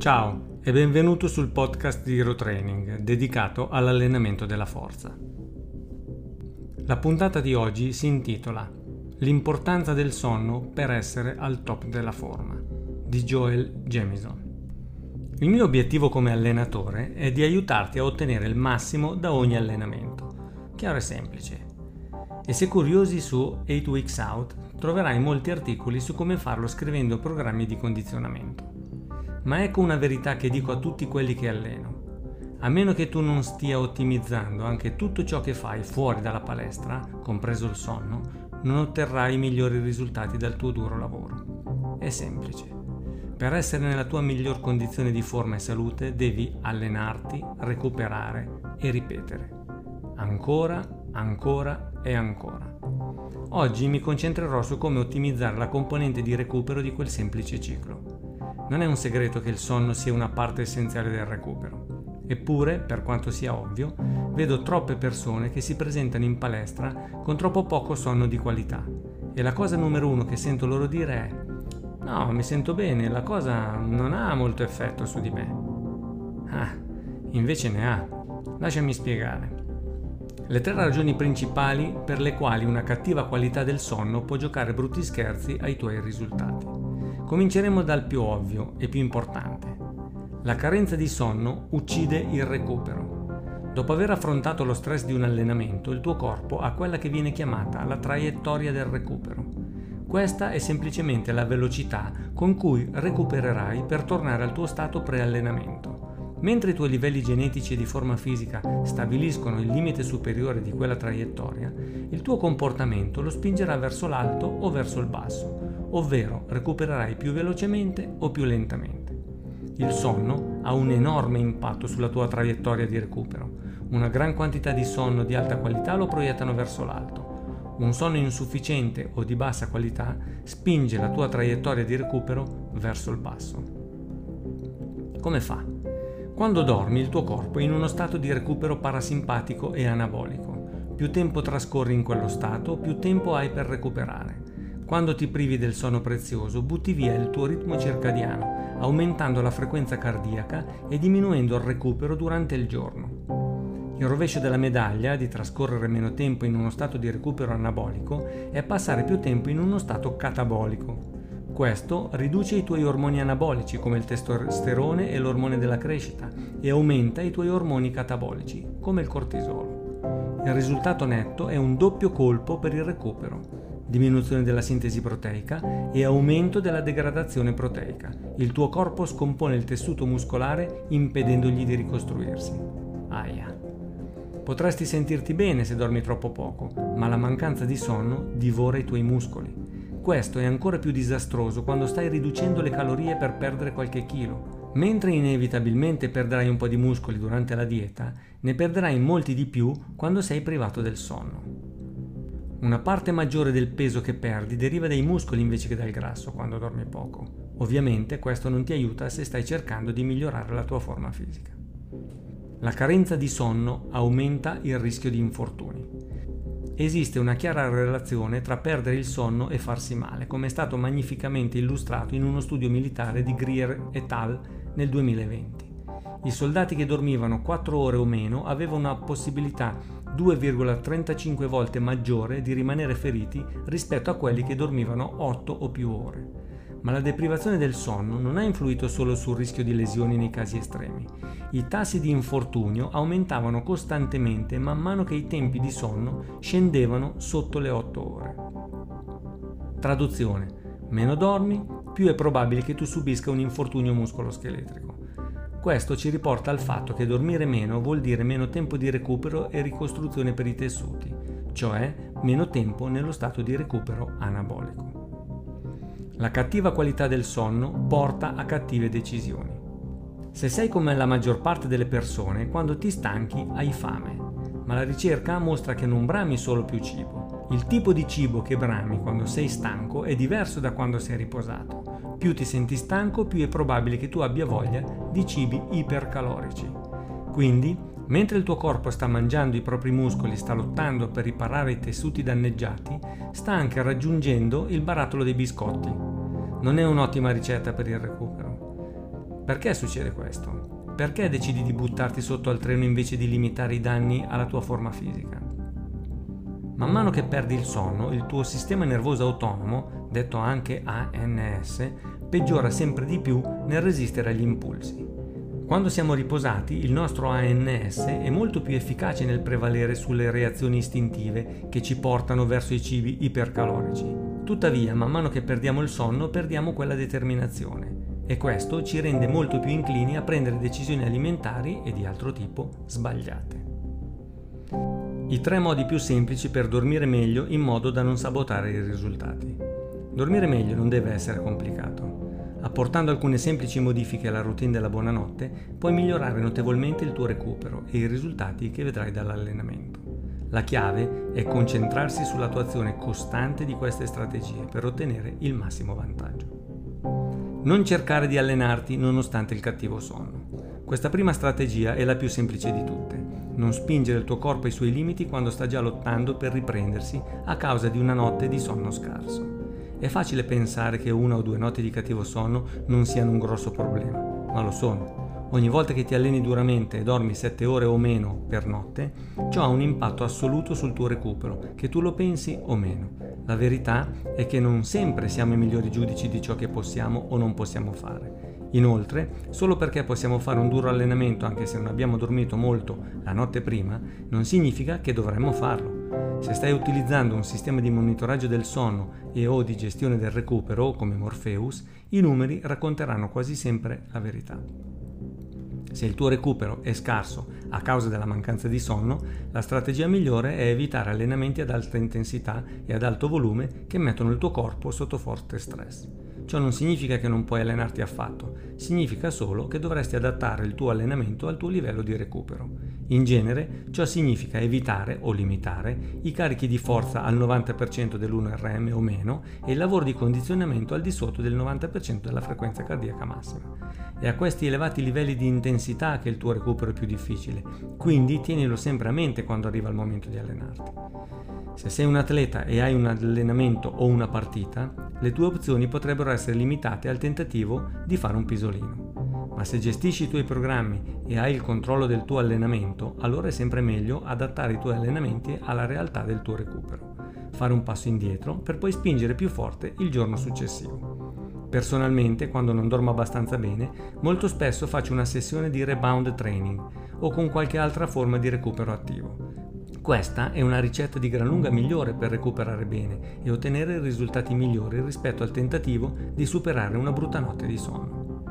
Ciao e benvenuto sul podcast di Hero Training dedicato all'allenamento della forza. La puntata di oggi si intitola L'importanza del sonno per essere al top della forma di Joel Jamison. Il mio obiettivo come allenatore è di aiutarti a ottenere il massimo da ogni allenamento. Chiaro e semplice. E se curiosi su 8 Weeks Out troverai molti articoli su come farlo scrivendo programmi di condizionamento. Ma ecco una verità che dico a tutti quelli che alleno. A meno che tu non stia ottimizzando anche tutto ciò che fai fuori dalla palestra, compreso il sonno, non otterrai i migliori risultati dal tuo duro lavoro. È semplice. Per essere nella tua miglior condizione di forma e salute devi allenarti, recuperare e ripetere. Ancora, ancora e ancora. Oggi mi concentrerò su come ottimizzare la componente di recupero di quel semplice ciclo. Non è un segreto che il sonno sia una parte essenziale del recupero. Eppure, per quanto sia ovvio, vedo troppe persone che si presentano in palestra con troppo poco sonno di qualità. E la cosa numero uno che sento loro dire è No, mi sento bene, la cosa non ha molto effetto su di me. Ah, invece ne ha. Lasciami spiegare. Le tre ragioni principali per le quali una cattiva qualità del sonno può giocare brutti scherzi ai tuoi risultati. Cominceremo dal più ovvio e più importante. La carenza di sonno uccide il recupero. Dopo aver affrontato lo stress di un allenamento, il tuo corpo ha quella che viene chiamata la traiettoria del recupero. Questa è semplicemente la velocità con cui recupererai per tornare al tuo stato pre-allenamento. Mentre i tuoi livelli genetici e di forma fisica stabiliscono il limite superiore di quella traiettoria, il tuo comportamento lo spingerà verso l'alto o verso il basso ovvero recupererai più velocemente o più lentamente. Il sonno ha un enorme impatto sulla tua traiettoria di recupero. Una gran quantità di sonno di alta qualità lo proiettano verso l'alto. Un sonno insufficiente o di bassa qualità spinge la tua traiettoria di recupero verso il basso. Come fa? Quando dormi il tuo corpo è in uno stato di recupero parasimpatico e anabolico. Più tempo trascorri in quello stato, più tempo hai per recuperare. Quando ti privi del sonno prezioso, butti via il tuo ritmo circadiano, aumentando la frequenza cardiaca e diminuendo il recupero durante il giorno. Il rovescio della medaglia di trascorrere meno tempo in uno stato di recupero anabolico è passare più tempo in uno stato catabolico. Questo riduce i tuoi ormoni anabolici come il testosterone e l'ormone della crescita e aumenta i tuoi ormoni catabolici come il cortisolo. Il risultato netto è un doppio colpo per il recupero diminuzione della sintesi proteica e aumento della degradazione proteica. Il tuo corpo scompone il tessuto muscolare impedendogli di ricostruirsi. Aia. Potresti sentirti bene se dormi troppo poco, ma la mancanza di sonno divora i tuoi muscoli. Questo è ancora più disastroso quando stai riducendo le calorie per perdere qualche chilo. Mentre inevitabilmente perderai un po' di muscoli durante la dieta, ne perderai molti di più quando sei privato del sonno. Una parte maggiore del peso che perdi deriva dai muscoli invece che dal grasso quando dormi poco. Ovviamente questo non ti aiuta se stai cercando di migliorare la tua forma fisica. La carenza di sonno aumenta il rischio di infortuni. Esiste una chiara relazione tra perdere il sonno e farsi male, come è stato magnificamente illustrato in uno studio militare di Greer et al. nel 2020. I soldati che dormivano 4 ore o meno avevano una possibilità 2,35 volte maggiore di rimanere feriti rispetto a quelli che dormivano 8 o più ore. Ma la deprivazione del sonno non ha influito solo sul rischio di lesioni nei casi estremi. I tassi di infortunio aumentavano costantemente man mano che i tempi di sonno scendevano sotto le 8 ore. Traduzione. Meno dormi, più è probabile che tu subisca un infortunio muscoloscheletrico. Questo ci riporta al fatto che dormire meno vuol dire meno tempo di recupero e ricostruzione per i tessuti, cioè meno tempo nello stato di recupero anabolico. La cattiva qualità del sonno porta a cattive decisioni. Se sei come la maggior parte delle persone, quando ti stanchi hai fame, ma la ricerca mostra che non brami solo più cibo. Il tipo di cibo che brami quando sei stanco è diverso da quando sei riposato più ti senti stanco, più è probabile che tu abbia voglia di cibi ipercalorici. Quindi, mentre il tuo corpo sta mangiando i propri muscoli, sta lottando per riparare i tessuti danneggiati, sta anche raggiungendo il barattolo dei biscotti. Non è un'ottima ricetta per il recupero. Perché succede questo? Perché decidi di buttarti sotto al treno invece di limitare i danni alla tua forma fisica? Man mano che perdi il sonno, il tuo sistema nervoso autonomo, detto anche ANS, peggiora sempre di più nel resistere agli impulsi. Quando siamo riposati, il nostro ANS è molto più efficace nel prevalere sulle reazioni istintive che ci portano verso i cibi ipercalorici. Tuttavia, man mano che perdiamo il sonno, perdiamo quella determinazione e questo ci rende molto più inclini a prendere decisioni alimentari e di altro tipo sbagliate. I tre modi più semplici per dormire meglio in modo da non sabotare i risultati. Dormire meglio non deve essere complicato. Apportando alcune semplici modifiche alla routine della buonanotte, puoi migliorare notevolmente il tuo recupero e i risultati che vedrai dall'allenamento. La chiave è concentrarsi sull'attuazione costante di queste strategie per ottenere il massimo vantaggio. Non cercare di allenarti nonostante il cattivo sonno. Questa prima strategia è la più semplice di tutte. Non spingere il tuo corpo ai suoi limiti quando sta già lottando per riprendersi a causa di una notte di sonno scarso. È facile pensare che una o due notti di cattivo sonno non siano un grosso problema, ma lo sono. Ogni volta che ti alleni duramente e dormi 7 ore o meno per notte, ciò ha un impatto assoluto sul tuo recupero, che tu lo pensi o meno. La verità è che non sempre siamo i migliori giudici di ciò che possiamo o non possiamo fare. Inoltre, solo perché possiamo fare un duro allenamento anche se non abbiamo dormito molto la notte prima, non significa che dovremmo farlo. Se stai utilizzando un sistema di monitoraggio del sonno e o di gestione del recupero, come Morpheus, i numeri racconteranno quasi sempre la verità. Se il tuo recupero è scarso a causa della mancanza di sonno, la strategia migliore è evitare allenamenti ad alta intensità e ad alto volume che mettono il tuo corpo sotto forte stress. Ciò non significa che non puoi allenarti affatto, significa solo che dovresti adattare il tuo allenamento al tuo livello di recupero. In genere ciò significa evitare o limitare i carichi di forza al 90% dell'1RM o meno e il lavoro di condizionamento al di sotto del 90% della frequenza cardiaca massima. È a questi elevati livelli di intensità che il tuo recupero è più difficile, quindi tienilo sempre a mente quando arriva il momento di allenarti. Se sei un atleta e hai un allenamento o una partita, le tue opzioni potrebbero essere limitate al tentativo di fare un pisolino. Ma se gestisci i tuoi programmi e hai il controllo del tuo allenamento, allora è sempre meglio adattare i tuoi allenamenti alla realtà del tuo recupero. Fare un passo indietro per poi spingere più forte il giorno successivo. Personalmente, quando non dormo abbastanza bene, molto spesso faccio una sessione di rebound training o con qualche altra forma di recupero attivo. Questa è una ricetta di gran lunga migliore per recuperare bene e ottenere risultati migliori rispetto al tentativo di superare una brutta notte di sonno.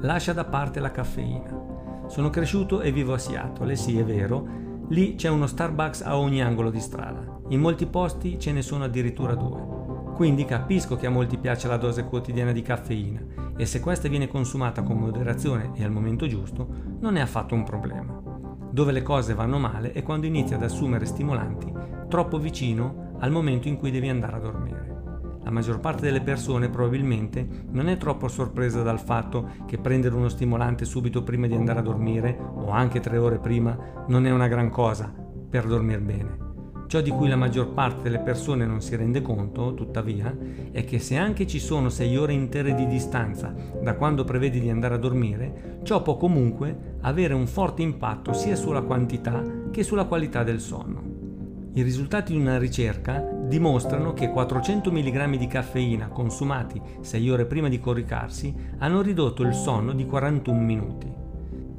Lascia da parte la caffeina. Sono cresciuto e vivo a Seattle, sì è vero, lì c'è uno Starbucks a ogni angolo di strada. In molti posti ce ne sono addirittura due. Quindi capisco che a molti piace la dose quotidiana di caffeina e se questa viene consumata con moderazione e al momento giusto, non è affatto un problema. Dove le cose vanno male è quando inizi ad assumere stimolanti troppo vicino al momento in cui devi andare a dormire. La maggior parte delle persone probabilmente non è troppo sorpresa dal fatto che prendere uno stimolante subito prima di andare a dormire o anche tre ore prima non è una gran cosa per dormire bene. Ciò di cui la maggior parte delle persone non si rende conto, tuttavia, è che se anche ci sono 6 ore intere di distanza da quando prevedi di andare a dormire, ciò può comunque avere un forte impatto sia sulla quantità che sulla qualità del sonno. I risultati di una ricerca dimostrano che 400 mg di caffeina consumati 6 ore prima di coricarsi hanno ridotto il sonno di 41 minuti.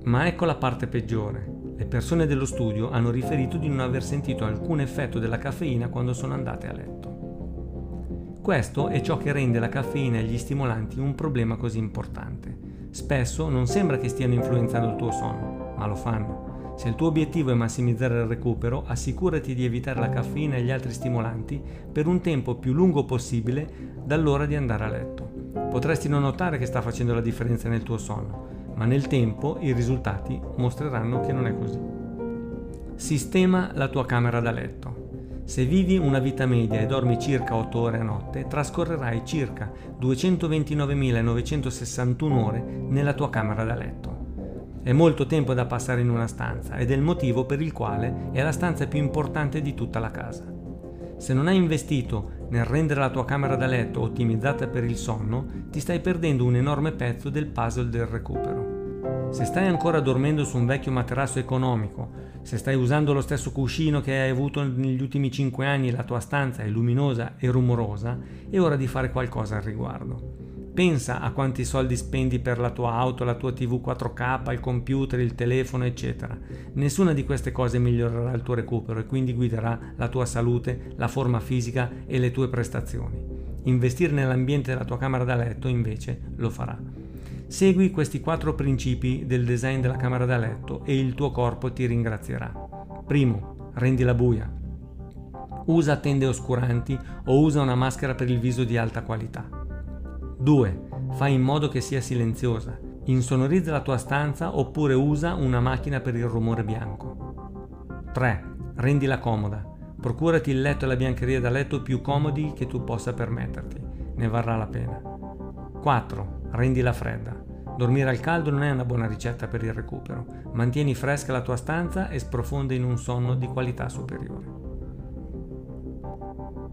Ma ecco la parte peggiore. Le persone dello studio hanno riferito di non aver sentito alcun effetto della caffeina quando sono andate a letto. Questo è ciò che rende la caffeina e gli stimolanti un problema così importante. Spesso non sembra che stiano influenzando il tuo sonno, ma lo fanno. Se il tuo obiettivo è massimizzare il recupero, assicurati di evitare la caffeina e gli altri stimolanti per un tempo più lungo possibile dall'ora di andare a letto. Potresti non notare che sta facendo la differenza nel tuo sonno, ma nel tempo i risultati mostreranno che non è così. Sistema la tua camera da letto. Se vivi una vita media e dormi circa 8 ore a notte, trascorrerai circa 229.961 ore nella tua camera da letto. È molto tempo da passare in una stanza ed è il motivo per il quale è la stanza più importante di tutta la casa. Se non hai investito nel rendere la tua camera da letto ottimizzata per il sonno, ti stai perdendo un enorme pezzo del puzzle del recupero. Se stai ancora dormendo su un vecchio materasso economico, se stai usando lo stesso cuscino che hai avuto negli ultimi 5 anni e la tua stanza è luminosa e rumorosa, è ora di fare qualcosa al riguardo. Pensa a quanti soldi spendi per la tua auto, la tua TV 4K, il computer, il telefono, eccetera. Nessuna di queste cose migliorerà il tuo recupero e quindi guiderà la tua salute, la forma fisica e le tue prestazioni. Investire nell'ambiente della tua camera da letto invece lo farà. Segui questi quattro principi del design della camera da letto e il tuo corpo ti ringrazierà. Primo, rendila buia. Usa tende oscuranti o usa una maschera per il viso di alta qualità. 2. Fai in modo che sia silenziosa. Insonorizza la tua stanza oppure usa una macchina per il rumore bianco. 3. Rendila comoda. Procurati il letto e la biancheria da letto più comodi che tu possa permetterti. Ne varrà la pena. 4. Rendila fredda. Dormire al caldo non è una buona ricetta per il recupero. Mantieni fresca la tua stanza e sprofonda in un sonno di qualità superiore.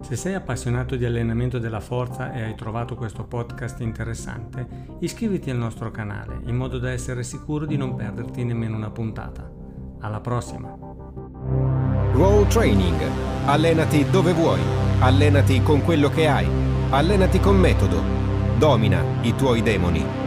Se sei appassionato di allenamento della forza e hai trovato questo podcast interessante, iscriviti al nostro canale in modo da essere sicuro di non perderti nemmeno una puntata. Alla prossima! Roll Training. Allenati dove vuoi. Allenati con quello che hai. Allenati con metodo. Domina i tuoi demoni.